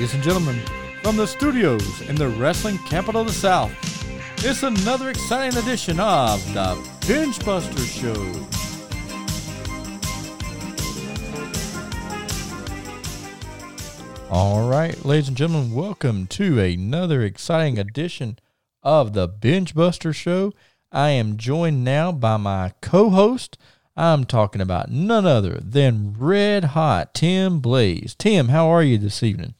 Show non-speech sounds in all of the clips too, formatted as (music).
Ladies and gentlemen, from the studios in the wrestling capital of the South, it's another exciting edition of the Bengebuster Show. All right, ladies and gentlemen, welcome to another exciting edition of the Bengebuster Show. I am joined now by my co host. I'm talking about none other than Red Hot Tim Blaze. Tim, how are you this evening?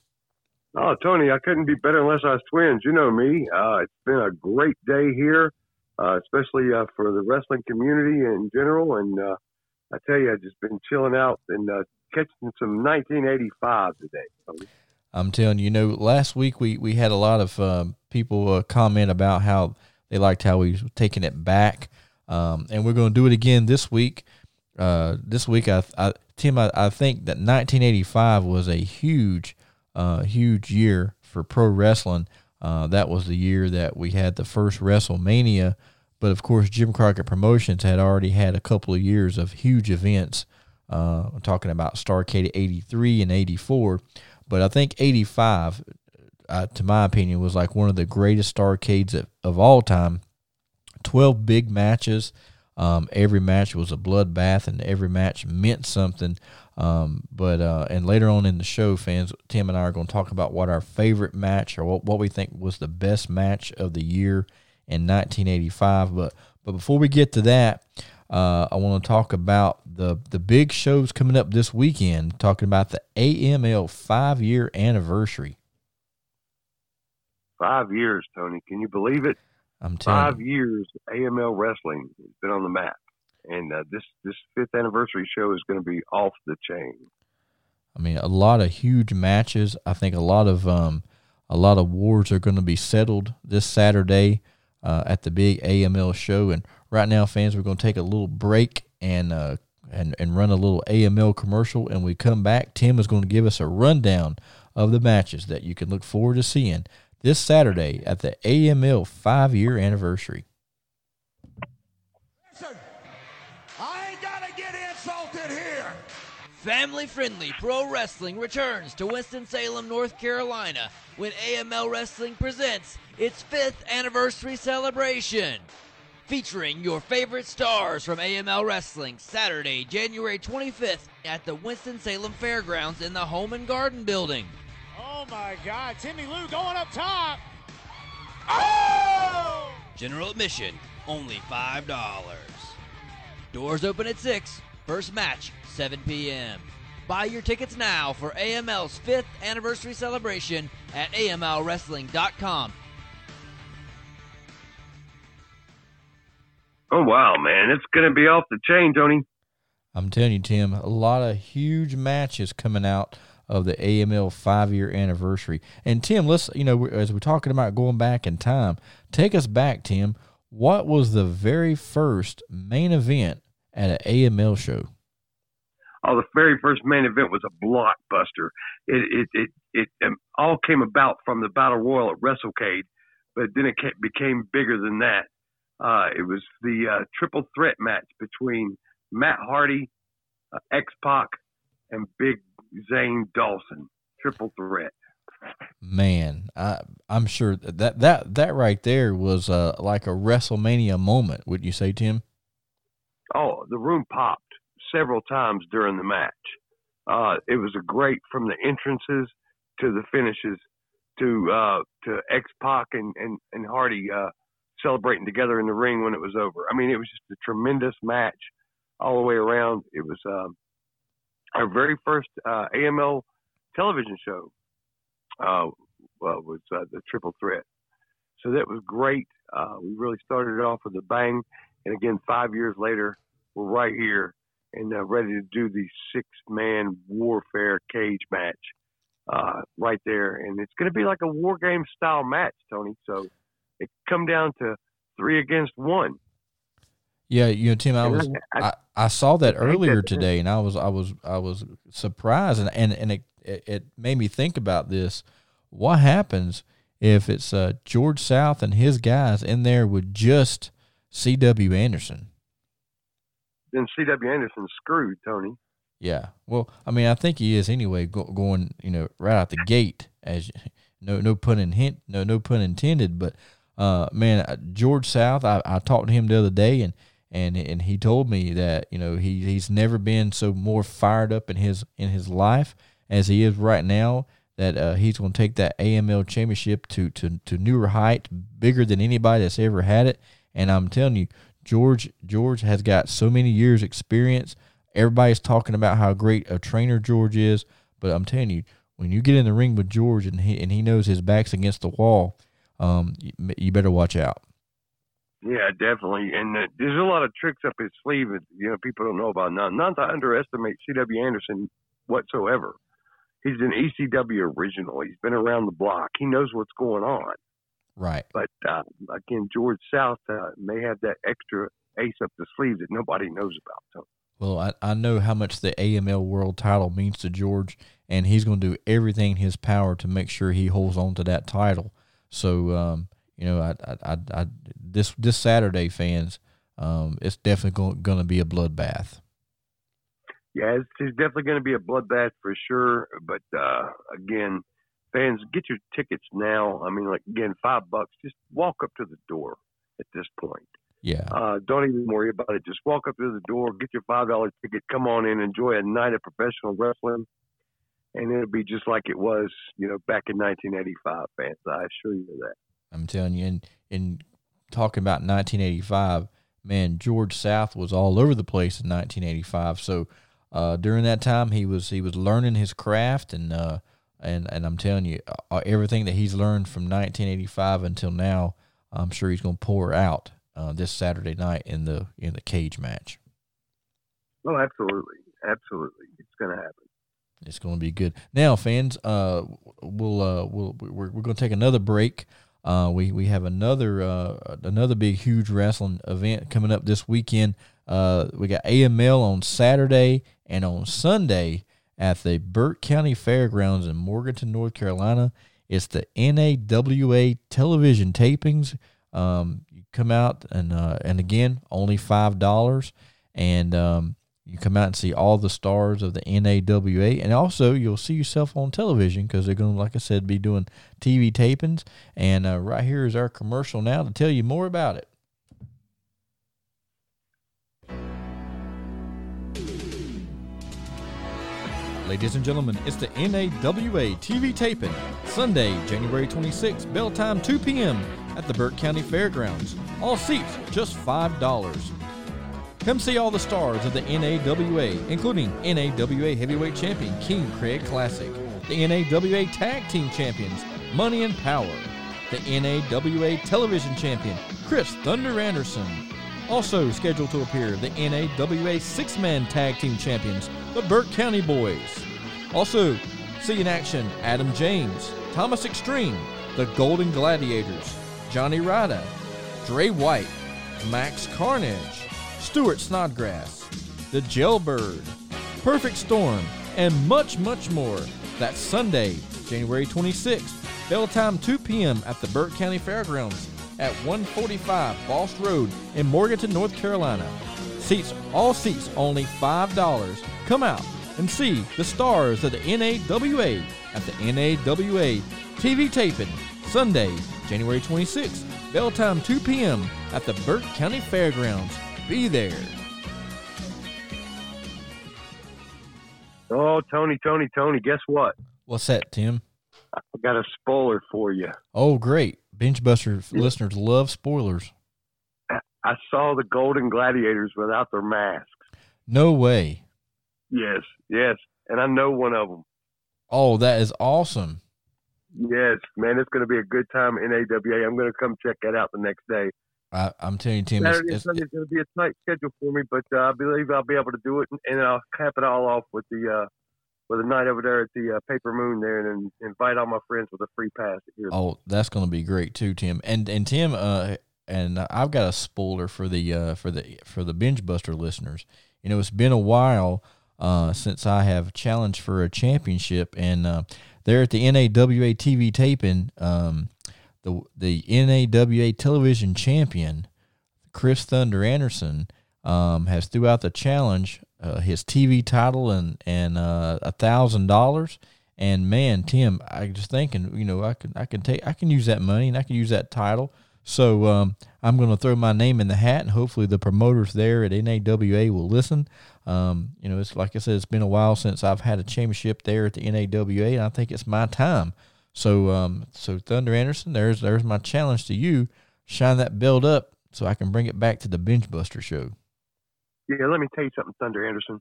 Oh, Tony, I couldn't be better unless I was twins. You know me. Uh, it's been a great day here, uh, especially uh, for the wrestling community in general. And uh, I tell you, I've just been chilling out and uh, catching some 1985 today. I'm telling you, you know, last week we, we had a lot of um, people uh, comment about how they liked how we was taking it back. Um, and we're going to do it again this week. This week, I, I Tim, I, I, think that 1985 was a huge, uh, huge year for pro wrestling. Uh, that was the year that we had the first WrestleMania. But of course, Jim Crockett Promotions had already had a couple of years of huge events. Uh, I'm talking about Starcade 83 and 84. But I think 85, uh, to my opinion, was like one of the greatest Starcades of, of all time 12 big matches. Um, every match was a bloodbath, and every match meant something. Um, but uh, and later on in the show, fans, Tim and I are going to talk about what our favorite match or what, what we think was the best match of the year in 1985. But but before we get to that, uh, I want to talk about the the big shows coming up this weekend. Talking about the AML five year anniversary. Five years, Tony. Can you believe it? I'm telling five years AML wrestling has been on the map, and uh, this this fifth anniversary show is going to be off the chain. I mean, a lot of huge matches. I think a lot of um, a lot of wars are going to be settled this Saturday uh, at the big AML show. And right now, fans, we're going to take a little break and uh, and and run a little AML commercial. And we come back. Tim is going to give us a rundown of the matches that you can look forward to seeing this Saturday at the AML five year anniversary. Family friendly pro wrestling returns to Winston-Salem, North Carolina when AML Wrestling presents its fifth anniversary celebration. Featuring your favorite stars from AML Wrestling Saturday, January 25th at the Winston-Salem Fairgrounds in the Home and Garden Building. Oh my God, Timmy Lou going up top. Oh! General admission, only $5. Doors open at 6. First match, 7 p.m. Buy your tickets now for AML's 5th anniversary celebration at AMLWrestling.com. Oh wow, man, it's going to be off the chain, Tony. I'm telling you, Tim, a lot of huge matches coming out of the AML five year anniversary. And Tim, let's you know as we're talking about going back in time, take us back, Tim. What was the very first main event at an AML show? Oh, the very first main event was a blockbuster. It it it, it um, all came about from the battle royal at WrestleCade, but then it became bigger than that. Uh, it was the uh, triple threat match between Matt Hardy, uh, X Pac, and Big Zane Dawson. Triple threat. Man, I I'm sure that that that right there was uh, like a WrestleMania moment. wouldn't you say, Tim? Oh, the room popped several times during the match. Uh, it was a great from the entrances to the finishes to uh, to X Pac and and, and Hardy uh, celebrating together in the ring when it was over. I mean, it was just a tremendous match all the way around. It was um, our very first uh, AML television show. Uh, well, was uh, the Triple Threat. So that was great. Uh, we really started it off with a bang, and again, five years later, we're right here and uh, ready to do the six-man warfare cage match uh, right there, and it's going to be like a war game style match, Tony. So it come down to three against one. Yeah, you know, Tim, I was I, I saw that earlier today, and I was I was I was surprised, and and and it it made me think about this. What happens if it's uh, George South and his guys in there with just C.W. Anderson? Then C.W. Anderson's screwed, Tony. Yeah. Well, I mean, I think he is anyway, go, going you know right out the gate. as (laughs) no no pun in hint no no pun intended. But uh, man, uh, George South, I, I talked to him the other day, and and and he told me that you know he he's never been so more fired up in his in his life as he is right now. That uh, he's going to take that AML championship to to to newer height, bigger than anybody that's ever had it. And I'm telling you, George George has got so many years experience. Everybody's talking about how great a trainer George is, but I'm telling you, when you get in the ring with George and he and he knows his back's against the wall, um, you, you better watch out. Yeah, definitely. And uh, there's a lot of tricks up his sleeve that you know people don't know about. Not not to underestimate C.W. Anderson whatsoever. He's an ECW original. He's been around the block. He knows what's going on. Right. But uh, again, George South uh, may have that extra ace up the sleeve that nobody knows about. So. Well, I, I know how much the AML World Title means to George, and he's going to do everything in his power to make sure he holds on to that title. So, um, you know, I, I, I, I, this this Saturday, fans, um, it's definitely going to be a bloodbath. Yeah, it's, it's definitely going to be a bloodbath for sure. But uh, again, fans, get your tickets now. I mean, like again, five bucks. Just walk up to the door at this point. Yeah. Uh, don't even worry about it. Just walk up to the door, get your five dollar ticket, come on in, enjoy a night of professional wrestling, and it'll be just like it was, you know, back in 1985. Fans, I assure you that. I'm telling you, and in talking about 1985, man, George South was all over the place in 1985. So uh, during that time, he was he was learning his craft, and uh, and and I'm telling you, uh, everything that he's learned from 1985 until now, I'm sure he's going to pour out uh, this Saturday night in the in the cage match. Oh, absolutely, absolutely, it's going to happen. It's going to be good. Now, fans, uh, we'll uh, we'll we're, we're going to take another break. Uh, we we have another uh, another big huge wrestling event coming up this weekend. Uh, we got AML on Saturday and on Sunday at the Burke County Fairgrounds in Morganton, North Carolina. It's the NAWA television tapings. Um, you come out and uh, and again only five dollars, and um, you come out and see all the stars of the NAWA, and also you'll see yourself on television because they're going to, like I said, be doing TV tapings. And uh, right here is our commercial now to tell you more about it. Ladies and gentlemen, it's the NAWA TV taping, Sunday, January 26th, bell time 2 p.m. at the Burke County Fairgrounds. All seats just $5. Come see all the stars of the NAWA, including NAWA Heavyweight Champion King Craig Classic, the NAWA Tag Team Champions Money and Power, the NAWA Television Champion Chris Thunder Anderson. Also scheduled to appear the NAWA Six Man Tag Team Champions, the Burke County Boys. Also, see in action Adam James, Thomas Extreme, the Golden Gladiators, Johnny Rada, Dre White, Max Carnage, Stuart Snodgrass, The Jailbird, Perfect Storm, and much, much more. That's Sunday, January 26th, bell time 2 p.m. at the Burke County Fairgrounds at 145 Boss Road in Morganton, North Carolina. Seats, all seats, only $5. Come out and see the stars of the NAWA at the NAWA TV taping Sunday, January 26th, bell time 2 p.m. at the Burke County Fairgrounds. Be there. Oh, Tony, Tony, Tony, guess what? What's that, Tim? I got a spoiler for you. Oh, great. Bengebuster yeah. listeners love spoilers. I saw the Golden Gladiators without their masks. No way. Yes, yes. And I know one of them. Oh, that is awesome. Yes, man, it's going to be a good time in AWA. I'm going to come check that out the next day. I, am telling you, Tim, Saturday it's, Sunday is going to be a tight schedule for me, but uh, I believe I'll be able to do it, and, and I'll cap it all off with the uh, with a night over there at the uh, Paper Moon there, and invite all my friends with a free pass. Here. Oh, that's going to be great too, Tim. And and Tim, uh, and I've got a spoiler for the uh, for the for the Bengebuster listeners. You know, it's been a while uh, since I have challenged for a championship, and uh, there at the NAWA TV taping. Um, the the NAWA television champion, Chris Thunder Anderson, um, has throughout the challenge uh, his TV title and and uh, a thousand dollars, And man, Tim, I just thinking, you know, I can I can take I can use that money and I can use that title. So um, I'm going to throw my name in the hat, and hopefully the promoters there at NAWA will listen. Um, you know, it's like I said, it's been a while since I've had a championship there at the NAWA, and I think it's my time. So, um, so Thunder Anderson, there's there's my challenge to you: shine that belt up so I can bring it back to the Bengebuster show. Yeah, let me tell you something, Thunder Anderson.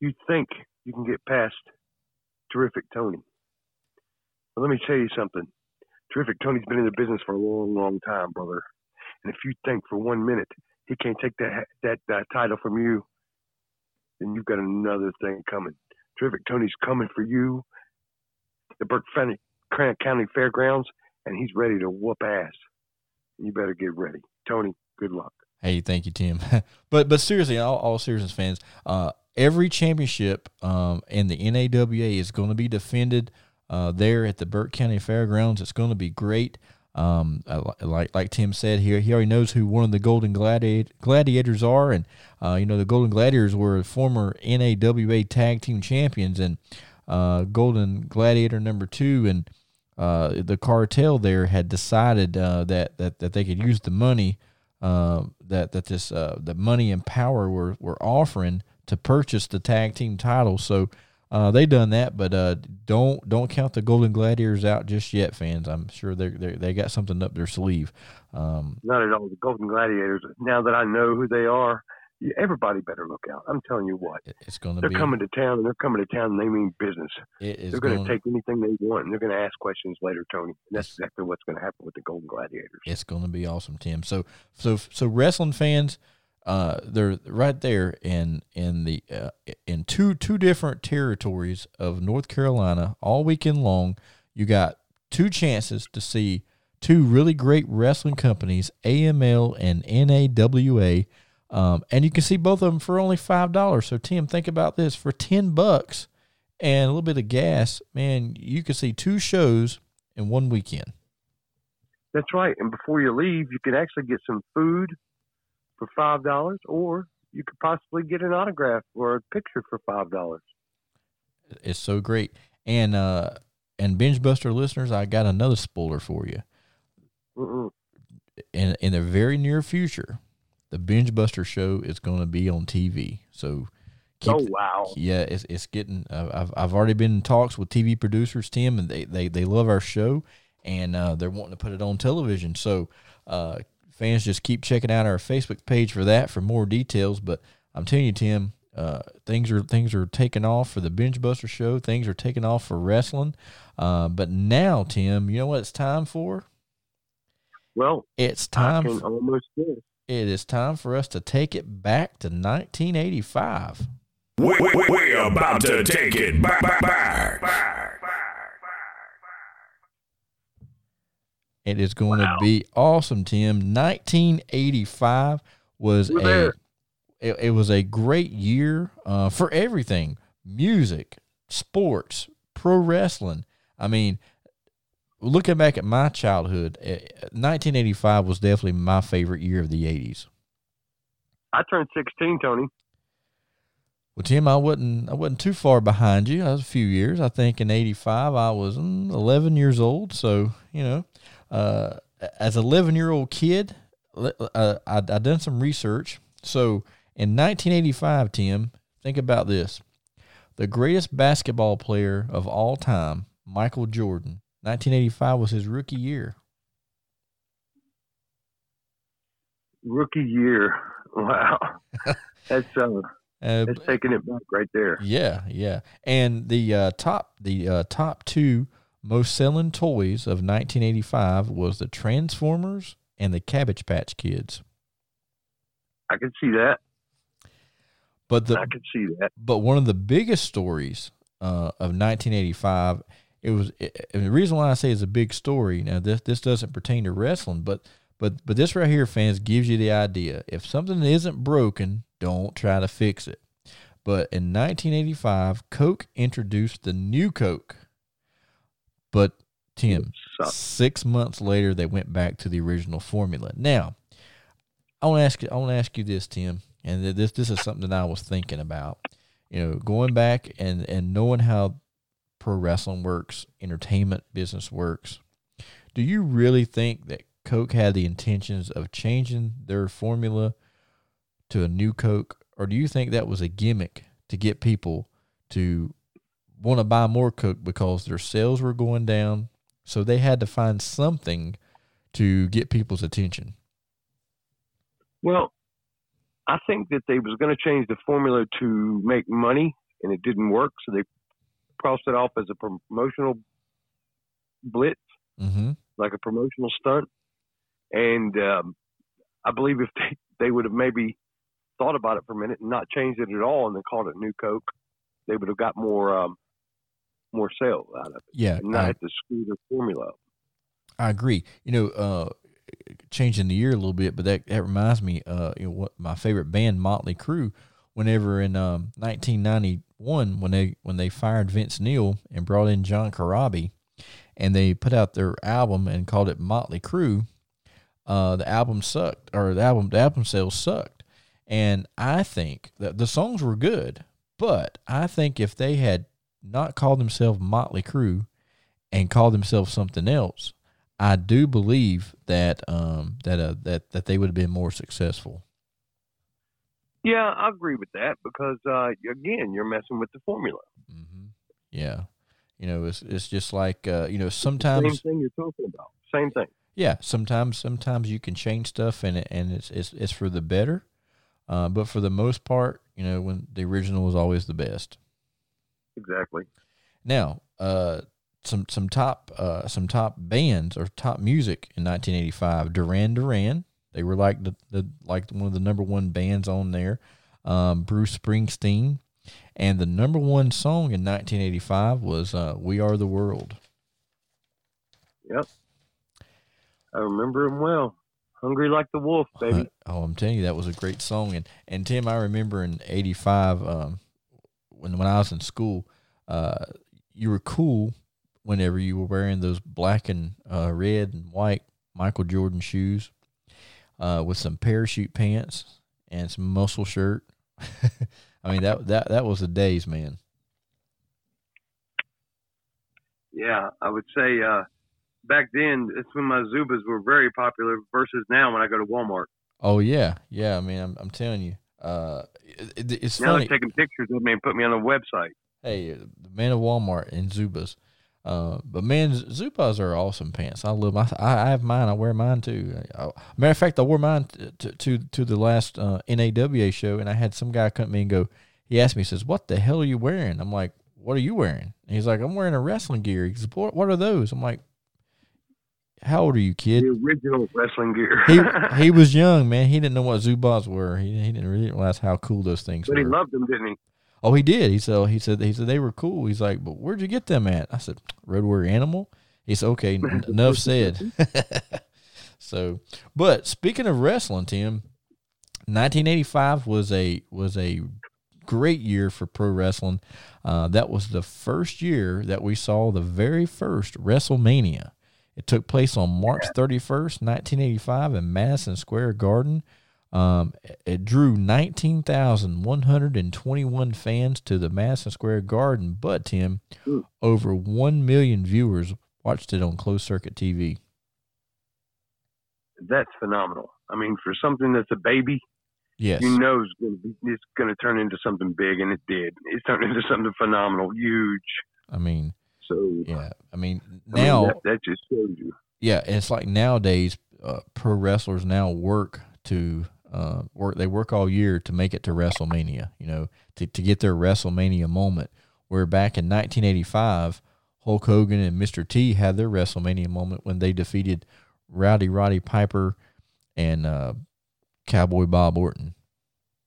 You think you can get past terrific Tony? But let me tell you something. Terrific Tony's been in the business for a long, long time, brother. And if you think for one minute he can't take that that, that title from you, then you've got another thing coming. Terrific Tony's coming for you, the Burke County Fairgrounds, and he's ready to whoop ass. You better get ready, Tony. Good luck. Hey, thank you, Tim. (laughs) but but seriously, all, all seriousness, fans, uh, every championship um, in the NAWA is going to be defended uh, there at the Burke County Fairgrounds. It's going to be great. Um, like like Tim said here, he already knows who one of the Golden Gladiator, Gladiators are, and uh, you know the Golden Gladiators were former NAWA Tag Team Champions and uh, Golden Gladiator number two, and uh, the cartel there had decided uh, that that that they could use the money uh, that that this the money and power were were offering to purchase the tag team title. So uh, they done that, but uh, don't don't count the Golden Gladiators out just yet, fans. I'm sure they they they got something up their sleeve. Um, Not at all. The Golden Gladiators. Now that I know who they are, everybody better look out. I'm telling you what. It's going to They're be. coming to town, and they're coming to town, and they mean business. It is they're going going to take anything they want, and they're going to ask questions later, Tony. And that's exactly what's going to happen with the Golden Gladiators. It's going to be awesome, Tim. So so so wrestling fans uh, they're right there in in the uh, in two two different territories of North Carolina all weekend long. You got two chances to see two really great wrestling companies, AML and NAWA, um, and you can see both of them for only five dollars. So Tim, think about this: for ten bucks and a little bit of gas, man, you can see two shows in one weekend. That's right. And before you leave, you can actually get some food for five dollars, or you could possibly get an autograph or a picture for five dollars. It's so great, and uh, and Bengebuster listeners, I got another spoiler for you. Mm-mm. In in the very near future, the Bengebuster show is going to be on TV. So. Keep, oh wow! Yeah, it's it's getting. Uh, I've I've already been in talks with TV producers, Tim, and they they, they love our show, and uh, they're wanting to put it on television. So uh, fans just keep checking out our Facebook page for that for more details. But I'm telling you, Tim, uh, things are things are taking off for the Bengebuster show. Things are taking off for wrestling. Uh, but now, Tim, you know what it's time for? Well, it's time. I for, almost guess. It is time for us to take it back to 1985. We, we, we're about to take it back. back, back, back. It is going wow. to be awesome, Tim. 1985 was a it, it, was a great year uh, for everything: music, sports, pro wrestling. I mean, looking back at my childhood, 1985 eh, was definitely my favorite year of the 80s. I turned 16, Tony. Well, Tim, I wasn't I wasn't too far behind you. I was a few years. I think in '85 I was mm, 11 years old. So you know, uh, as a 11 year old kid, uh, I, I done some research. So in 1985, Tim, think about this: the greatest basketball player of all time, Michael Jordan. 1985 was his rookie year. Rookie year, (laughs) wow, (laughs) that's uh, uh, that's taking it back right there. Yeah, yeah, and the uh, top the uh, top two most selling toys of 1985 was the Transformers and the Cabbage Patch Kids. I can see that. But the I can see that. But one of the biggest stories uh, of 1985, it was it, the reason why I say it's a big story. Now this this doesn't pertain to wrestling, but but but this right here, fans, gives you the idea. If something isn't broken, don't try to fix it. But in 1985, Coke introduced the new Coke but Tim, six months later, they went back to the original formula. Now, I want to ask you. I want to ask you this, Tim, and this this is something that I was thinking about. You know, going back and and knowing how pro wrestling works, entertainment business works. Do you really think that Coke had the intentions of changing their formula to a new Coke, or do you think that was a gimmick to get people to want to buy more Coke because their sales were going down? So they had to find something to get people's attention. Well, I think that they was going to change the formula to make money, and it didn't work. So they crossed it off as a promotional blitz, Mm-hmm. like a promotional stunt. And um, I believe if they, they would have maybe thought about it for a minute and not changed it at all, and then called it New Coke, they would have got more um, more sales out of it, Yeah, and not I, have to screw the formula. I agree. You know, uh, changing the year a little bit, but that, that reminds me, uh, you know, what my favorite band, Motley Crue, whenever in um, 1991 when they when they fired Vince Neil and brought in John Corabi, and they put out their album and called it Motley Crue, uh, the album sucked or the album the album sales sucked, and I think that the songs were good, but I think if they had not called themselves Motley Crue and called themselves something else, I do believe that um that uh that that they would have been more successful. Yeah, I agree with that because uh, again, you're messing with the formula. Mm-hmm. Yeah, you know, it's it's just like uh, you know sometimes Same thing you're talking about. Same thing. yeah sometimes sometimes you can change stuff and it, and it's it's it's for the better, uh, but for the most part, you know, when the original is always the best. Exactly. Now, uh, some some top uh, some top bands or top music in 1985. Duran Duran. They were like the, the like one of the number one bands on there. Um, Bruce Springsteen, and the number one song in 1985 was uh, "We Are the World." Yep. I remember him well. Hungry like the wolf, baby. (laughs) Oh, I'm telling you, that was a great song. And and Tim, I remember in '85 um, when when I was in school, uh, you were cool whenever you were wearing those black and uh, red and white Michael Jordan shoes uh, with some parachute pants and some muscle shirt. (laughs) I mean that that that was the days, man. Yeah, I would say uh, back then it's when my Zubaz were very popular versus now when I go to Walmart. Oh yeah, yeah. I mean, I'm I'm telling you, uh, it, it's Now funny. they're taking pictures of me and put me on a website. Hey, the man of Walmart and Zubaz. Uh, but man, Zubaz are awesome pants. I love my. I, I have mine. I wear mine too. I, matter of fact, I wore mine to to, to, to the last uh, NAWA show, and I had some guy come to me and go. He asked me, he says, "What the hell are you wearing?" I'm like, "What are you wearing?" And he's like, "I'm wearing a wrestling gear." He says, "What, what are those?" I'm like, "How old are you, kid?" The original wrestling gear. He (laughs) he was young, man. He didn't know what Zubaz were. He he didn't really realize how cool those things but he loved them, didn't he? Oh, he did. He said he said he said they were cool. He's like, but where'd you get them at? I said, Road Warrior Animal. He said, okay, (laughs) enough said. (laughs) so, but speaking of wrestling, Tim, 1985 was a was a great year for pro wrestling. Uh, that was the first year that we saw the very first WrestleMania. It took place on March 31st, 1985, in Madison Square Garden. Um, it drew 19,121 fans to the Madison Square Garden, but Tim, Ooh. over 1 million viewers watched it on closed circuit TV. That's phenomenal. I mean, for something that's a baby, Yes. you know it's going to be, it's going to turn into something big, and it did. It turned into something phenomenal, huge. I mean, So yeah. I mean, I mean, now, that, that just shows you. yeah, it's like nowadays, uh, pro wrestlers now work to uh, work. They work all year to make it to WrestleMania. You know, to to get their WrestleMania moment. Where back in 1985, Hulk Hogan and Mr. T had their WrestleMania moment when they defeated Rowdy Roddy Piper and uh, Cowboy Bob Orton.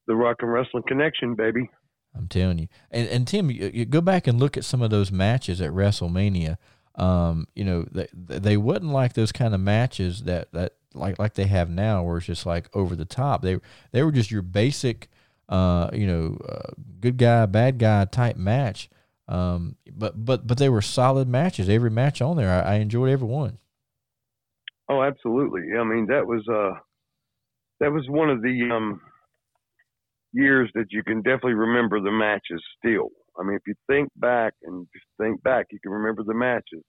The Rock and Wrestling Connection, baby. I'm telling you. And and Tim, you, you go back and look at some of those matches at WrestleMania. Um, you know, they they wasn't like those kind of matches that that like like they have now, where it's just like over the top. They they were just your basic, uh, you know, uh, good guy bad guy type match. Um, but but but they were solid matches. Every match on there, I, I enjoyed every one. Oh, absolutely. I mean, that was uh, that was one of the um years that you can definitely remember the matches still. I mean, if you think back and just think back, you can remember the matches.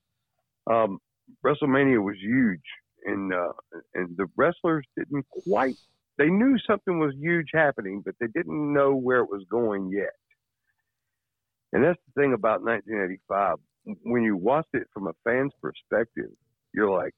Um, WrestleMania was huge, and uh, and the wrestlers didn't quite. They knew something was huge happening, but they didn't know where it was going yet. And that's the thing about 1985. When you watched it from a fan's perspective, you're like,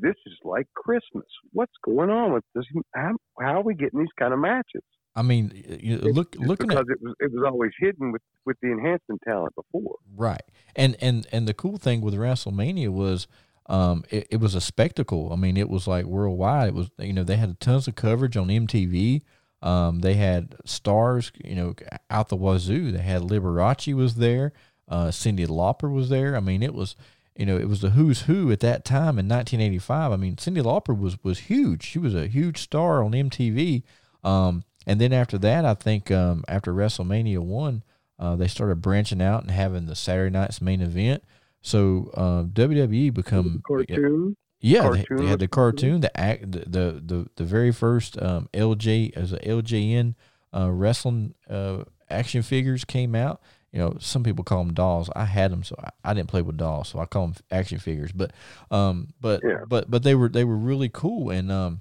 this is like Christmas. What's going on with this? How, how are we getting these kind of matches? I mean, you look Just looking because at it was it was always hidden with with the enhancement talent before. right, and and and the cool thing with WrestleMania was, um, it, it was a spectacle. I mean, it was like worldwide. It was you know they had tons of coverage on MTV. Um, they had stars, you know, out the wazoo. They had Liberace was there. Uh, Cyndi Lauper was there. I mean, it was, you know, it was the who's who at that time in 1985. I mean, Cyndi Lauper was was huge. She was a huge star on MTV. Um, and then after that, I think um, after WrestleMania one, uh, they started branching out and having the Saturday night's main event. So uh, WWE become Cartoon. yeah, they, cartoon they had the cartoon, the act, the the the, the very first um, LJ as a LJN uh, wrestling uh, action figures came out. You know, some people call them dolls. I had them, so I, I didn't play with dolls, so I call them action figures. But um, but Yeah. but but they were they were really cool, and um,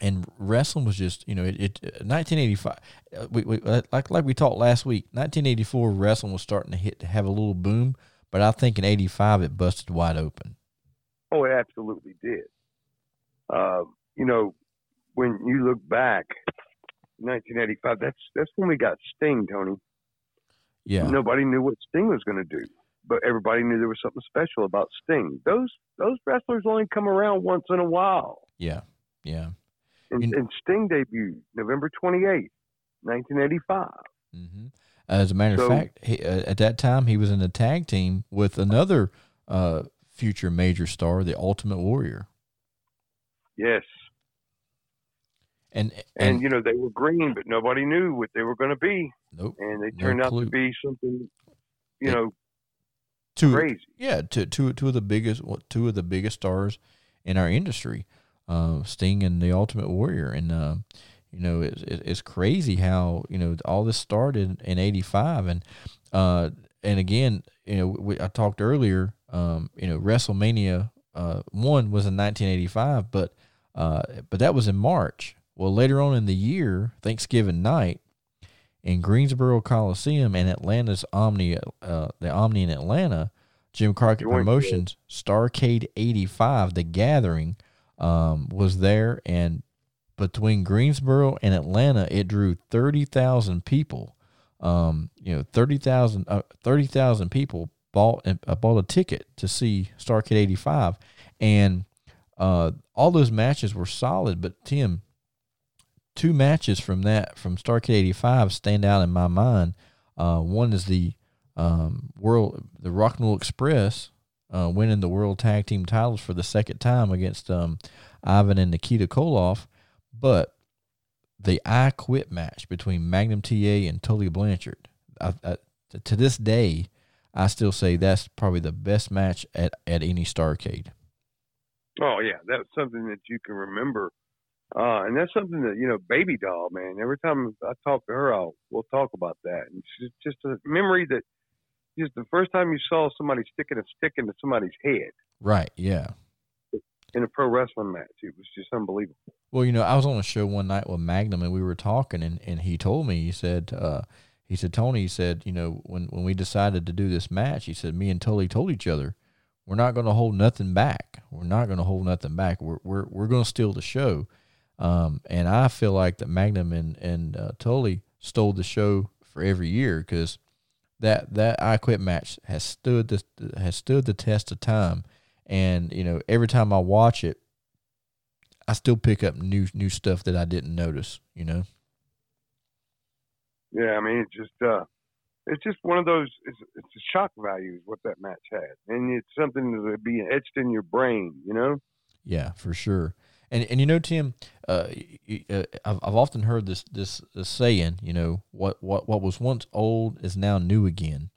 and wrestling was just you know it, it 1985 uh, we, we like like we talked last week 1984 wrestling was starting to hit to have a little boom but i think in 85 it busted wide open Oh, it absolutely did. Uh, you know, when you look back, 1985. That's that's when we got Sting, Tony. yeah Nobody knew what Sting was going to do, but everybody knew there was something special about Sting. Those those wrestlers only come around once in a while. yeah yeah And, You kn- and Sting debuted November 28th, 1985. hmm As a matter So- of fact, he, uh, at that time he was in a tag team with another uh, future major star, the Ultimate Warrior, Yes. and And, and, you know, they were green, but nobody knew what they were going to be. nope, And they No turned out to be something, you know, two crazy. yeah, two two two of the biggest two of the biggest stars in our industry, uh, Sting and the Ultimate Warrior, and uh, you know it's it, it's crazy how you know all this started in '85, and uh, and again, you know we, I talked earlier, um, you know WrestleMania uh, one was in 1985, but uh, but that was in March. Well, later on in the year, Thanksgiving night, in Greensboro Coliseum and Atlanta's Omni, uh, the Omni in Atlanta, Jim Crockett Promotions, Starcade 85, The Gathering, um, was there. And between Greensboro and Atlanta, it drew 30,000 people. Um, you know, 30,000 uh, 30,000 people bought, uh, bought a ticket to see Starcade 85. And uh, all those matches were solid, but Tim, two matches from that from Starcade '85 stand out in my mind. Uh, one is the um, world, the Rock and Roll Express, uh, winning the World Tag Team titles for the second time against um, Ivan and Nikita Koloff, but the I Quit match between Magnum TA and Tully Blanchard. I, I, to this day, I still say that's probably the best match at, at any Starcade. Oh yeah, that's something that you can remember, uh, and that's something that you know, Baby Doll, man. Every time I talk to her, I'll we'll talk about that. And it's just, just a memory that just the first time you saw somebody sticking a stick into somebody's head Right? Yeah. in a pro wrestling match, it was just unbelievable. Well, you know, I was on a show one night with Magnum, and we were talking, and, and he told me, he said, uh, he said, Tony, he said, you know, when, when we decided to do this match, he said, me and Tully told each other, we're not going to hold nothing back. We're not going to hold nothing back. We're we're we're going to steal the show. Um, and I feel like that Magnum and and uh, Tully stole the show for every year because that that I Quit match has stood the has stood the test of time. And you know, every time I watch it, I still pick up new new stuff that I didn't notice. You know. Yeah, I mean, it's just uh, it's just one of those. It's, it's a shock value is what that match had, and it's something that would be etched in your brain. You know. Yeah, for sure. And and you know, Tim, uh, uh, I've I've often heard this, this this saying. You know, what what what was once old is now new again.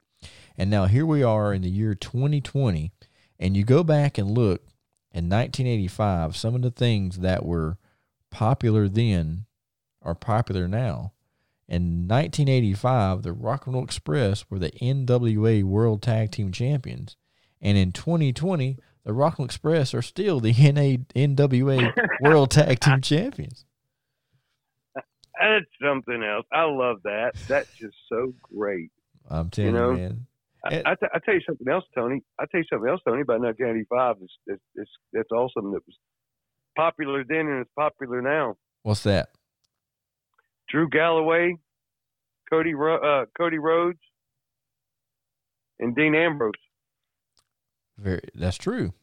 And now here we are in the year 2020, and you go back and look in 1985. Some of the things that were popular then are popular now. In 1985, the Rock and Roll Express were the NWA World Tag Team Champions, and in 2020, the Rock and Express are still the (laughs) NA, NWA World Tag Team (laughs) Champions. That's something else. I love that. That's just so great. I'm telling you, know, man. I, I, t- I tell you something else, Tony. I tell you something else, Tony. About 1985, it's, it's, it's that's awesome. That was popular then and it's popular now. What's that? Drew Galloway, Cody Ro- uh, Cody Rhodes, and Dean Ambrose. Very, that's true.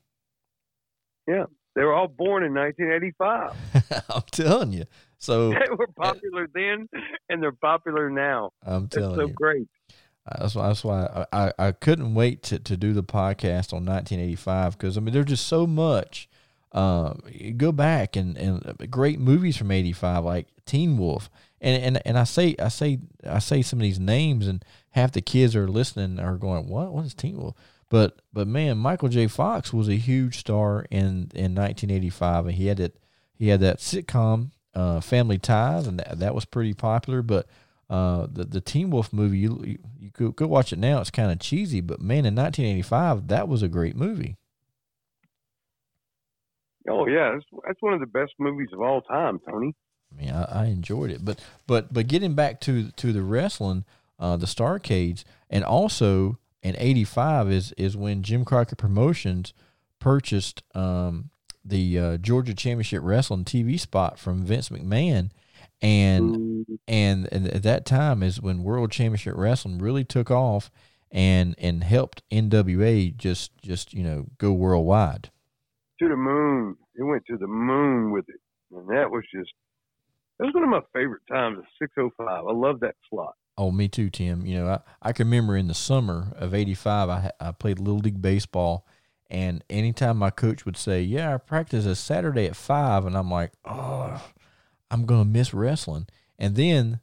Yeah, they were all born in 1985. (laughs) I'm telling you. So (laughs) they were popular then, and they're popular now. I'm telling so you. great. Uh, That's why. That's why I, I, I couldn't wait to, to do the podcast on 1985 because I mean there's just so much. Um, go back and, and great movies from '85 like Teen Wolf, and, and and I say I say I say some of these names and half the kids are listening are going what what is Teen Wolf? But but man, Michael J. Fox was a huge star in in 1985, and he had it he had that sitcom uh, Family Ties, and that, that was pretty popular. But uh, the the Teen Wolf movie, you you, you could, go watch it now. It's kind of cheesy, but man, in 1985, that was a great movie. Oh yeah, that's, that's one of the best movies of all time, Tony. I mean, I, I enjoyed it, but but but getting back to to the wrestling, uh, the Starcades, and also in '85 is is when Jim Crockett Promotions purchased um, the uh, Georgia Championship Wrestling TV spot from Vince McMahon, and Mm, and, and at that time is when World Championship Wrestling really took off and and helped NWA just just you know go worldwide. to the moon. It went to the moon with it, and that was just that was one of my favorite times. At 6:05, I love that slot. Oh, me too, Tim. You know, I, I can remember in the summer of '85, I, I played Little League Baseball, and anytime my coach would say, Yeah, our practice is Saturday at 5, and I'm like, Oh, I'm going to miss wrestling. And then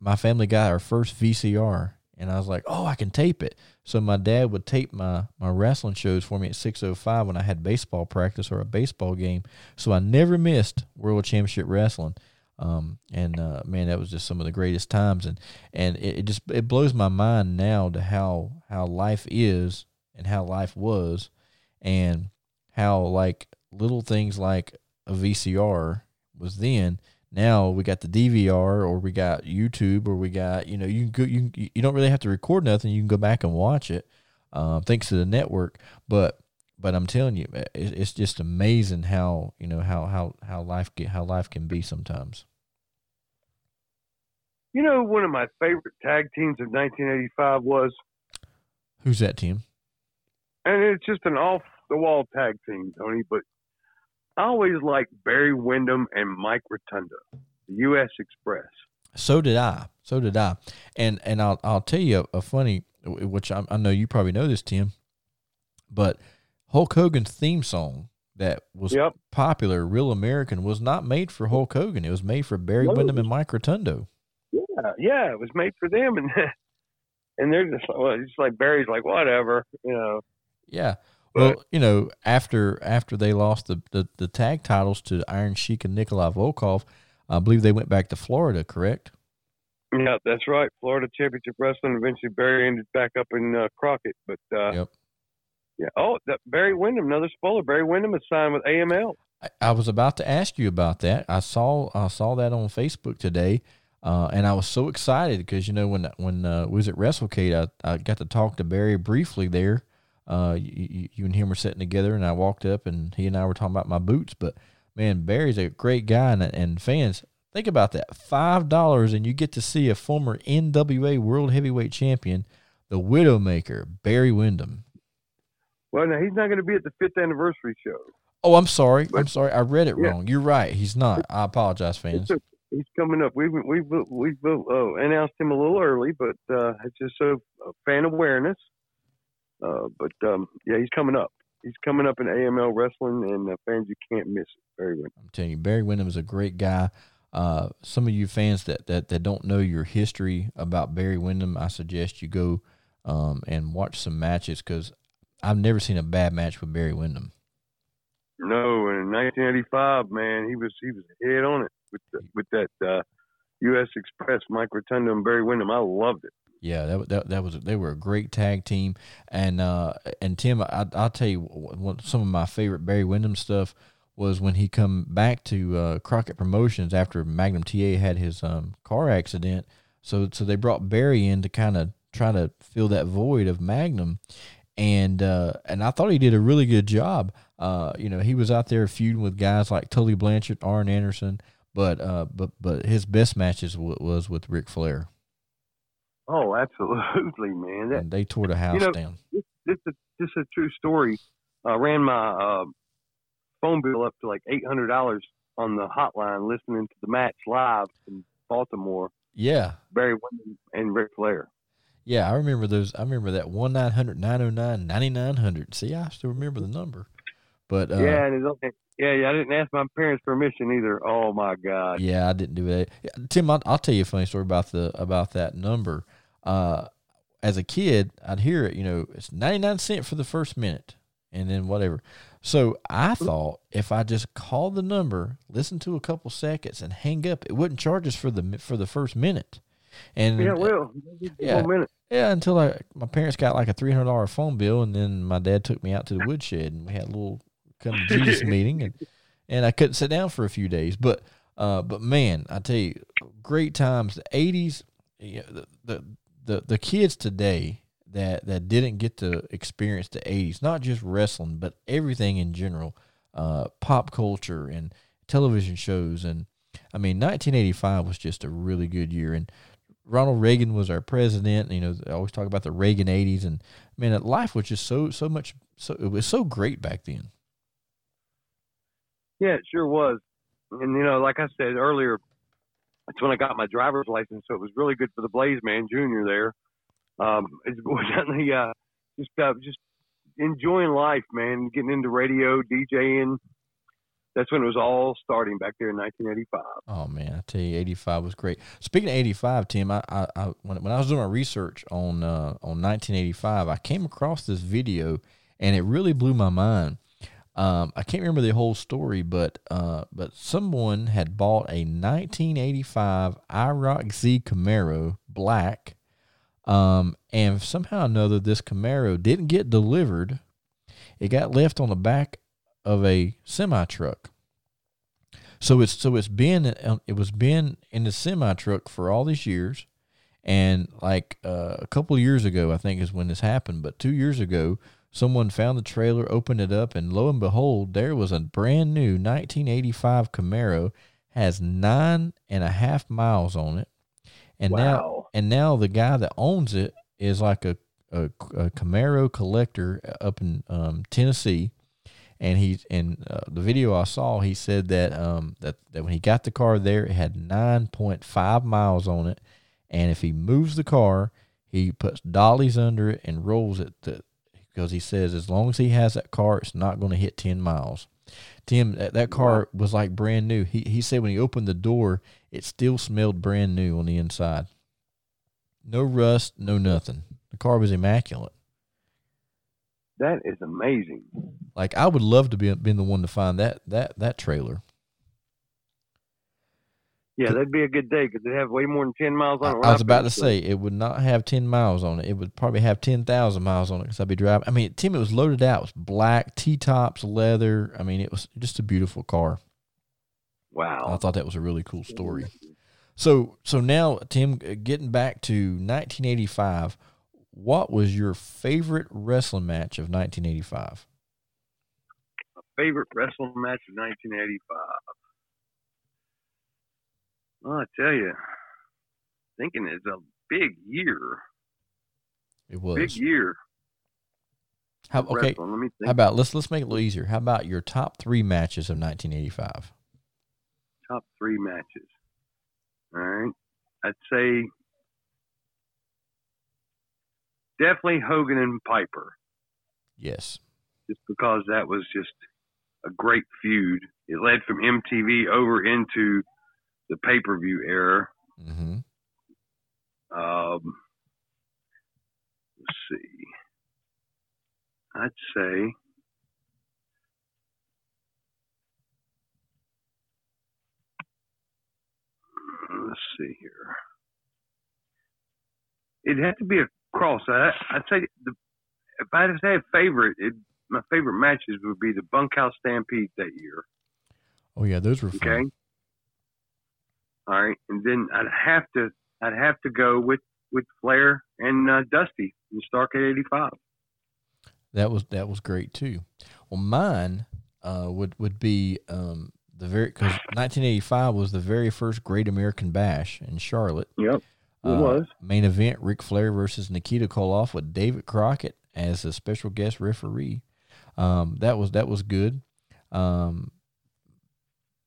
my family got our first VCR, and I was like, Oh, I can tape it. So my dad would tape my, my wrestling shows for me at 6.05 when I had baseball practice or a baseball game. So I never missed World Championship Wrestling. Um, and uh, man, that was just some of the greatest times, and and it, it just it blows my mind now to how how life is and how life was, and how like little things like a VCR was then. Now we got the DVR, or we got YouTube, or we got you know you can go you you don't really have to record nothing. You can go back and watch it, uh, thanks to the network. But but I'm telling you, it's just amazing how you know how how how life get, how life can be sometimes. You know, one of my favorite tag teams of 1985 was, Who's that team? and it's just an off the wall tag team, Tony. But I always liked Barry Windham and Mike Rotunda, the U.S. Express. So did I. So did I. And and I'll I'll tell you a, a funny, which I, I know you probably know this, Tim, but Hulk Hogan's theme song that was Yep. popular, "Real American," was not made for Hulk Hogan. It was made for Barry No. Windham and Mike Rotundo. Yeah, yeah, it was made for them, and (laughs) and they're just well, it's like Barry's like whatever, you know. Yeah. But- Well, you know, after after they lost the, the, the tag titles to Iron Sheik and Nikolai Volkov, I believe they went back to Florida, correct? Yeah, that's right. Florida Championship Wrestling. Eventually, Barry ended back up in uh, Crockett, but uh, Yep. yeah. Oh, that Barry Windham. Another spoiler. Barry Windham is signed with AML. I, I was about to ask you about that. I saw I saw that on Facebook today, uh, and I was so excited because you know when when uh, we was at WrestleCade, I, I got to talk to Barry briefly there. Uh, you, you, and him were sitting together, and I walked up, and he and I were talking about my boots. But man, Barry's a great guy, and, and fans think about that five dollars, and you get to see a former NWA World Heavyweight Champion, the Widowmaker, Barry Windham. Well, now he's not going to be at the fifth anniversary show. Oh, I'm sorry. I'm sorry. I read it Yeah. wrong. You're right. He's not. I apologize, fans. It's he's coming up. We've we've we've uh, announced him a little early, but uh, it's just so uh, fan awareness. Uh, but um, yeah, he's coming up. He's coming up in AML wrestling, and uh, fans, you can't miss it. Barry Windham. I'm telling you, Barry Windham is a great guy. Uh, some of you fans that, that, that don't know your history about Barry Windham, I suggest you go um, and watch some matches because I've never seen a bad match with Barry Windham. No, in 1985, man, he was he was head on it with the, with that. Uh, U.S. Express, Mike Rotundo and Barry Windham. I loved it. Yeah, that that that was they were a great tag team, and uh, and Tim, I, I'll tell you some of my favorite Barry Windham stuff was when he come back to uh, Crockett Promotions after Magnum TA had his um, car accident. So so they brought Barry in to kind of try to fill that void of Magnum, and uh, and I thought he did a really good job. Uh, you know, he was out there feuding with guys like Tully Blanchard, Arn Anderson, but uh, but but his best matches w- was with Ric Flair. Oh, absolutely, man. That, and they tore the house you know, down. This, this, is, this is a true story. I ran my uh, phone bill up to like eight hundred dollars on the hotline listening to the match live in Baltimore. Yeah, Barry Windham and Ric Flair. Yeah, I remember those. I remember that one 909 9900 See, I still remember the number. But uh, yeah, and it's, yeah, yeah. I didn't ask my parents' permission either. Oh my god. Yeah, I didn't do that. Tim, I'll, I'll tell you a funny story about the about that number. Uh, as a kid, I'd hear it. You know, it's ninety nine cent for the first minute, and then whatever. So I thought if I just called the number, listen to a couple seconds, and hang up, it wouldn't charge us for the for the first minute. And yeah, well, yeah, yeah. Until I, my parents got like a three hundred dollar phone bill, and then my dad took me out to the woodshed, and we had a little come to Jesus (laughs) meeting, and and I couldn't sit down for a few days. But uh, but man, I tell you, great times. The eighties, you know, the, the the the kids today that that didn't get to experience the eighties, not just wrestling, but everything in general, uh, pop culture and television shows, and I mean, 1985 was just a really good year, and Ronald Reagan was our president. You know, I always talk about the Reagan '80s, and man, life was just so so much. So it was so great back then. Yeah, it sure was. And you know, like I said earlier, that's when I got my driver's license, so it was really good for the Blaze Man Junior there. Um, (laughs) it's definitely uh, just uh, just enjoying life, man. Getting into radio, DJing, that's when it was all starting back there in 1985. Oh man, I tell you, 85 was great. Speaking of 85, Tim, I, I, I when, when I was doing my research on uh, on 1985, I came across this video and it really blew my mind. Um, I can't remember the whole story, but uh, but someone had bought a 1985 IROC Z Camaro black, um, and somehow or another this Camaro didn't get delivered. It got left on the back of a semi truck. So it's so it's been it was been in the semi truck for all these years, and like uh, a couple years ago, I think is when this happened. But two years ago, someone found the trailer, opened it up, and lo and behold, there was a brand new 1985 Camaro, has nine and a half miles on it, and wow. now and now the guy that owns it is like a a, a Camaro collector up in um, Tennessee. And he in uh, the video I saw, he said that um that, that when he got the car there, it had 9.5 miles on it, and if he moves the car, he puts dollies under it and rolls it to, because he says as long as he has that car, it's not going to hit 10 miles. Tim, that, that car was like brand new. He he said when he opened the door, it still smelled brand new on the inside. No rust, no nothing. The car was immaculate. That is amazing. Like I would love to be been the one to find that that that trailer. Yeah, that'd be a good day because they have way more than ten miles on it. I was about to say it would not have ten miles on it. It would probably have ten thousand miles on it because I'd be driving. I mean, Tim, it was loaded out. It was black T tops, leather. I mean, it was just a beautiful car. Wow! I thought that was a really cool story. So, so now, Tim, uh, getting back to 1985, what was your favorite wrestling match of 1985? My favorite wrestling match of 1985. Well, I tell you, thinking it's a big year. It was big year. How okay? Let me think. How about let's let's make it a little easier. How about your top three matches of 1985? Top three matches. All right, I'd say definitely Hogan and Piper. Yes. Just because that was just a great feud. It led from MTV over into the pay per view era. Mm-hmm. Um, let's see. I'd say. Let's see here. It had to be a cross. I, I'd say the, if I had to say a favorite, it, my favorite matches would be the Bunkhouse Stampede that year. Oh yeah, those were fun. Okay. All right, and then I'd have to I'd have to go with with Flair and uh, Dusty in Starcade '85. That was that was great too. Well, mine uh, would would be um, the very because 1985 was the very first Great American Bash in Charlotte. Yep, it Uh, was. main event: Ric Flair versus Nikita Koloff with David Crockett as a special guest referee. Um, that was that was good. Um,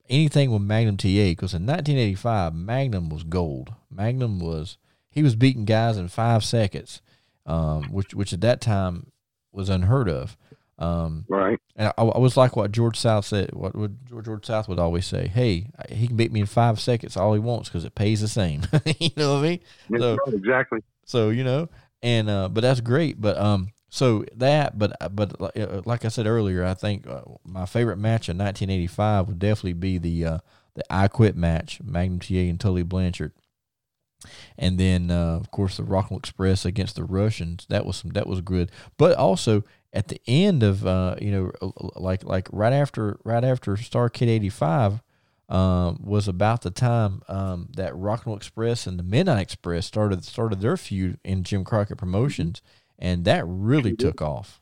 anything with Magnum TA because in 1985 Magnum was gold. Magnum was he was beating guys in five seconds, um, which which at that time was unheard of. Um, Right. and I, I was like what George South said. What would George, George South would always say? Hey, he can beat me in five seconds all he wants because it pays the same. (laughs) you know what I mean? That's So- exactly. So you know, and uh, but that's great. But um, so that, but but uh, like I said earlier, I think uh, my favorite match in 1985 would definitely be the uh, the I Quit match, Magnum TA and Tully Blanchard, and then uh, of course the Rock'n'Roll Express against the Russians. That was some that was good. But also at the end of uh, you know, like like right after right after Starcade '85 um, was about the time um, that Rock'n'Roll Express and the Midnight Express started started their feud in Jim Crockett Promotions, and that really took off.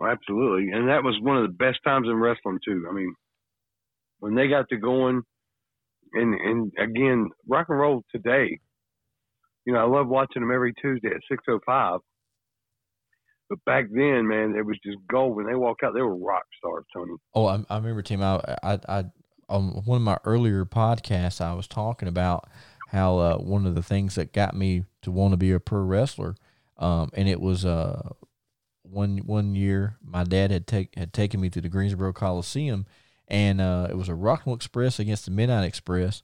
Absolutely, and that was one of the best times in wrestling too. I mean, when they got to going, and and again, rock and roll today. You know, I love watching them every Tuesday at six oh five. But back then, man, it was just gold. When they walked out, they were rock stars, Tony. Oh, I, I remember Tim. I, I, I, on one of my earlier podcasts, I was talking about how uh, one of the things that got me to want to be a pro wrestler, um, and it was uh, one one year my dad had take had taken me to the Greensboro Coliseum, and uh, it was a Rock'n'Roll Express against the Midnight Express,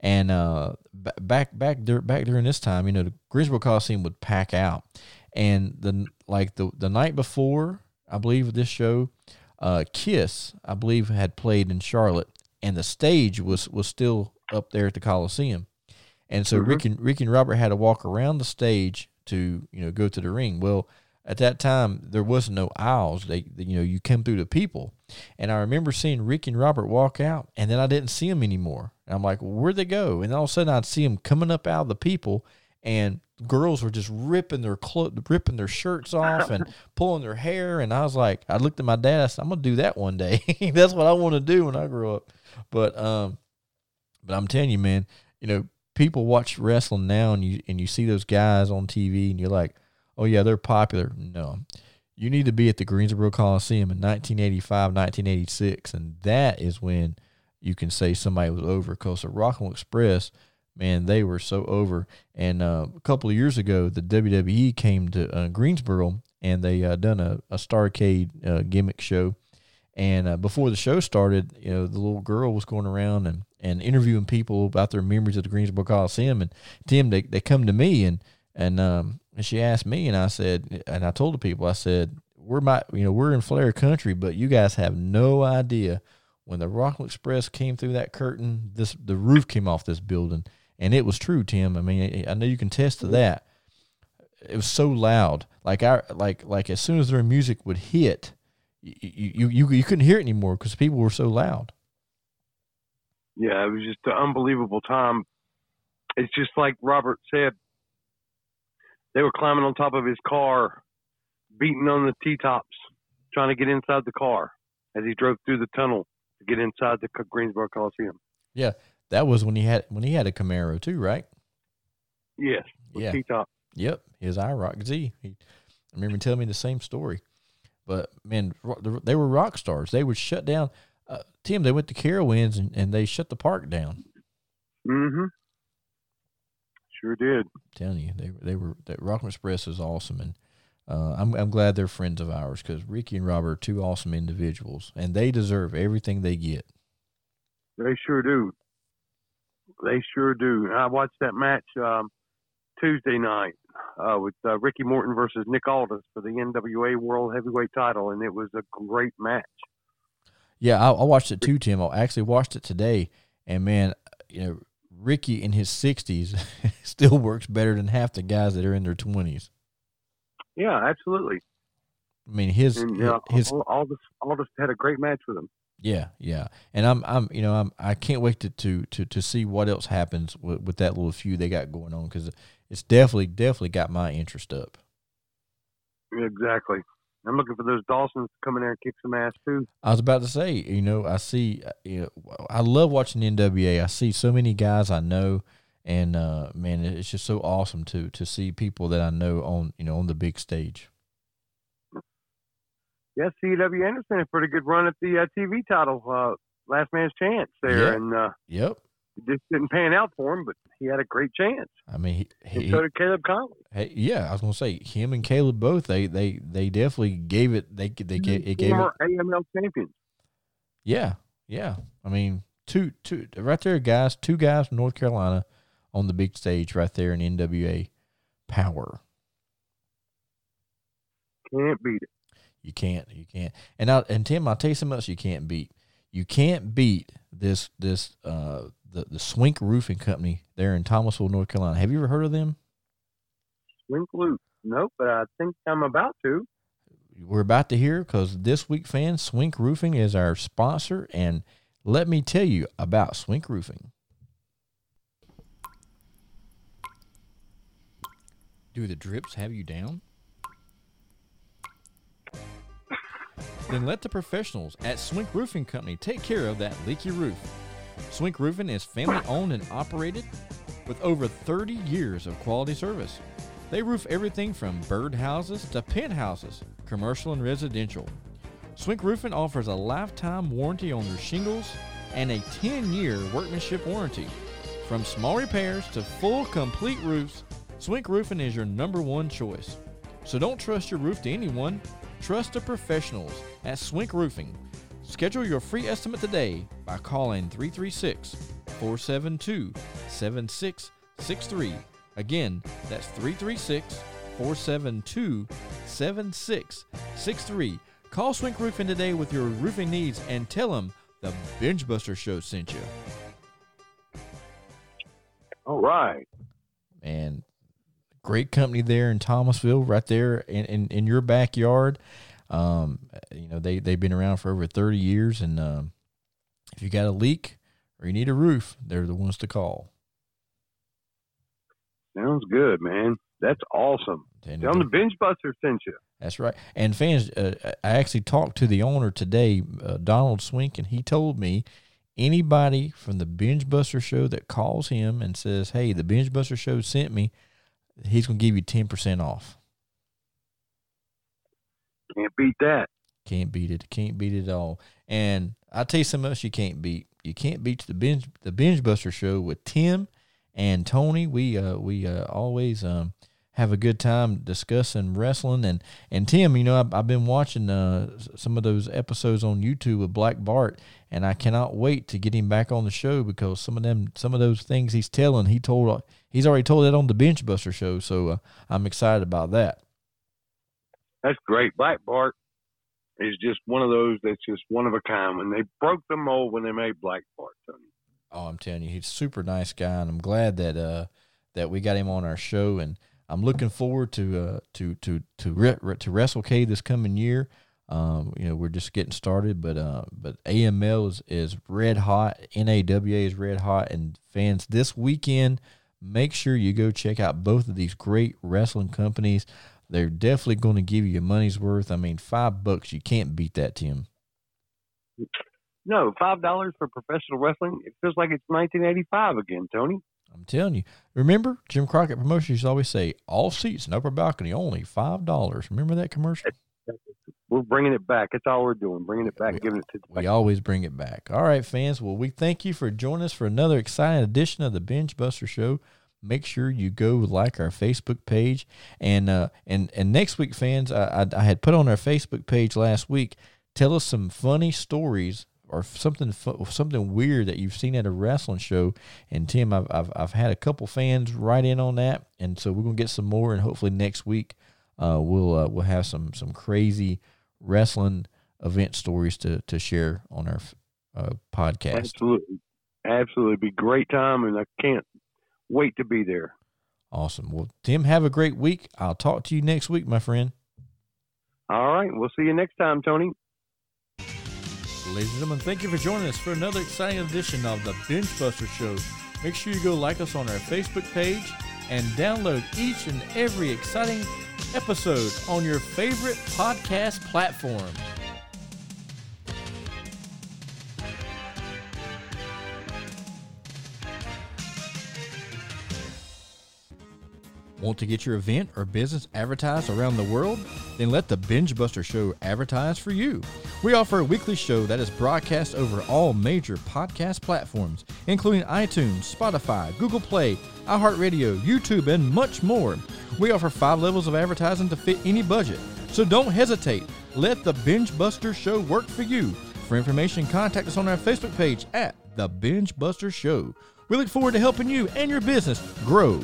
and uh, b- back back dur- back during this time, you know, the Greensboro Coliseum would pack out, and the like the the night before, I believe this show, uh, Kiss, I believe, had played in Charlotte, and the stage was was still up there at the Coliseum, and so Mhm. Rick and Rick and Robert had to walk around the stage to you know go to the ring. Well, at that time there was no aisles. They you know you come through the people, and I remember seeing Rick and Robert walk out, and then I didn't see them anymore. And I'm like, well, where'd they go? And all of a sudden I'd see them coming up out of the people, and girls were just ripping their clo- ripping their shirts off and (laughs) pulling their hair. And I was like, I looked at my dad. I said, I'm gonna do that one day. (laughs) That's what I want to do when I grow up. But um, but I'm telling you, man, you know, people watch wrestling now, and you and you see those guys on TV, and you're like, oh yeah, they're popular. No, you need to be at the Greensboro Coliseum in 1985, 1986, and that is when you can say somebody was over. Because the Rock'n'Roll Express, man, they were so over. And uh, a couple of years ago, the WWE came to uh, Greensboro, and they uh, done a, a Starcade uh, gimmick show. And uh, before the show started, you know, the little girl was going around and, and interviewing people about their memories of the Greensboro Coliseum. And Tim, they, they come to me and and um and she asked me, and I said, and I told the people, I said, we're my, you know, we're in Flair country, but you guys have no idea when the Rock'n'Roll Express came through that curtain, this the roof came off this building, and it was true, Tim. I mean, I know you can test to that. It was so loud, like I like like as soon as their music would hit, you you you, you couldn't hear it anymore because people were so loud. Yeah, it was just an unbelievable time. It's just like Robert said. They were climbing on top of his car, beating on the T tops, trying to get inside the car as he drove through the tunnel to get inside the Greensboro Coliseum. Yeah, that was when he had when he had a Camaro too, right? Yes, with Yeah. T top. Yep, his IROC Z. He, I remember telling me the same story. But man, they were rock stars. They would shut down. Uh, Tim, they went to Carowinds and, and they shut the park down. Mm-hmm. Sure did. I'm telling you, they they were that Rock Express is awesome, and uh, I'm I'm glad they're friends of ours because Ricky and Robert are two awesome individuals, and they deserve everything they get. They sure do. They sure do. I watched that match um, Tuesday night uh, with uh, Ricky Morton versus Nick Aldis for the NWA World Heavyweight Title, and it was a great match. Yeah, I, I watched it too, Tim. I actually watched it today, and man, you know, Ricky in his sixties (laughs) still works better than half the guys that are in their twenties. Yeah, absolutely. I mean, his And uh, his all, all this, all this had a great match with him. yeah, yeah, and I'm I'm you know I'm I can't wait to to to, to see what else happens with, with that little feud they got going on because it's definitely definitely got my interest up. Exactly. I'm looking for those Dawsons to come in there and kick some ass too. I was about to say, you know, I see, uh, you know, I love watching the NWA. I see so many guys I know, and uh, man, it's just so awesome to to see people that I know on you know on the big stage. Yeah, C.W. Anderson had a pretty good run at the uh, TV title, uh, Last Man's Chance there, Yeah. and uh, Yep. It just didn't pan out for him, but he had a great chance. I mean, he, he, so did Caleb Conley. hey, yeah, I was gonna say him and Caleb both. They they they definitely gave it. They they gave it gave it. AML champions. Yeah, yeah. I mean, two two right there, guys. Two guys from North Carolina on the big stage right there in NWA power. Can't beat it. You can't. You can't. And I and Tim, I'll tell you something else you can't beat. You can't beat this this uh the the Swink Roofing Company there in Thomasville, North Carolina. Have you ever heard of them? Swink loose. Nope, but I think I'm about to. We're about to hear because this week, fans, Swink Roofing is our sponsor, and let me tell you about Swink Roofing. Do the drips have you down? Then let the professionals at Swink Roofing Company take care of that leaky roof. Swink Roofing is family owned and operated with over 30 years of quality service. They roof everything from birdhouses to penthouses, commercial and residential. Swink Roofing offers a lifetime warranty on their shingles and a 10 year workmanship warranty. From small repairs to full complete roofs, Swink Roofing is your number one choice. So don't trust your roof to anyone, trust the professionals at Swink Roofing. Schedule your free estimate today by calling 336 472 7663. Again, that's 336 472 7663. Call Swink Roofing today with your roofing needs and tell them the Bengebuster Show sent you. All right. and great company there in Thomasville, right there in, in, in your backyard. Um, you know, they, they've been around for over 30 years. And um, if you got a leak or you need a roof, they're the ones to call. Sounds good, man. That's awesome. And Tell them the Bengebuster sent you. That's right. And fans, uh, I actually talked to the owner today, uh, Donald Swink, and he told me anybody from the Bengebuster Show that calls him and says, "Hey, the Bengebuster Show sent me," he's going to give you ten percent off. Can't beat that. Can't beat it. Can't beat it at all. And I'll tell you something else you can't beat. You can't beat the binge the Bengebuster show with Tim and Tony. We uh we uh always um have a good time discussing wrestling and and Tim, you know, I've, I've been watching uh some of those episodes on YouTube with Black Bart, and I cannot wait to get him back on the show because some of them some of those things he's telling he told he's already told that on the Bengebuster show, so uh, I'm excited about that. That's great. Black Bart is just one of those that's just one of a kind. When they broke the mold when they made Black Bart, Tony. Oh, I'm telling you, he's a super nice guy, and I'm glad that uh that we got him on our show, and I'm looking forward to uh to to to re- to this coming year. Um, you know, we're just getting started, but uh, but AML is is red hot. NWA is red hot, and fans this weekend, make sure you go check out both of these great wrestling companies. They're definitely going to give you your money's worth. I mean, five bucks, you can't beat that, Tim. No, five dollars for professional wrestling. It feels like it's 1985 again, Tony. I'm telling you. Remember, Jim Crockett Promotions used to always say, all seats in upper balcony only five dollars. Remember that commercial? We're bringing it back. That's all we're doing. Bringing it back, We- giving it to the We always bring it back. All right, fans. Well, we thank you for joining us for another exciting edition of the Bengebuster Show. Make sure you go like our Facebook page, and uh, and and next week, fans, I, I, I had put on our Facebook page last week. Tell us some funny stories or something something weird that you've seen at a wrestling show. And Tim, I've I've, I've had a couple fans write in on that, and so we're gonna get some more, and hopefully next week uh, we'll uh, we'll have some some crazy wrestling event stories to to share on our uh, podcast. Absolutely. Absolutely, be great time, and I can't wait to be there. Awesome. Well, Tim, have a great week. I'll talk to you next week, my friend. All right, we'll see you next time, Tony. Ladies and gentlemen, thank you for joining us for another exciting edition of the Bengebuster Show. Make sure you go like us on our Facebook page and download each and every exciting episode on your favorite podcast platform. Want to get your event or business advertised around the world? Then let the Bengebuster Show advertise for you. We offer a weekly show that is broadcast over all major podcast platforms, including iTunes, Spotify, Google Play, iHeartRadio, YouTube, and much more. We offer five levels of advertising to fit any budget. So don't hesitate. Let the Bengebuster Show work for you. For information, contact us on our Facebook page at The Bengebuster Show. We look forward to helping you and your business grow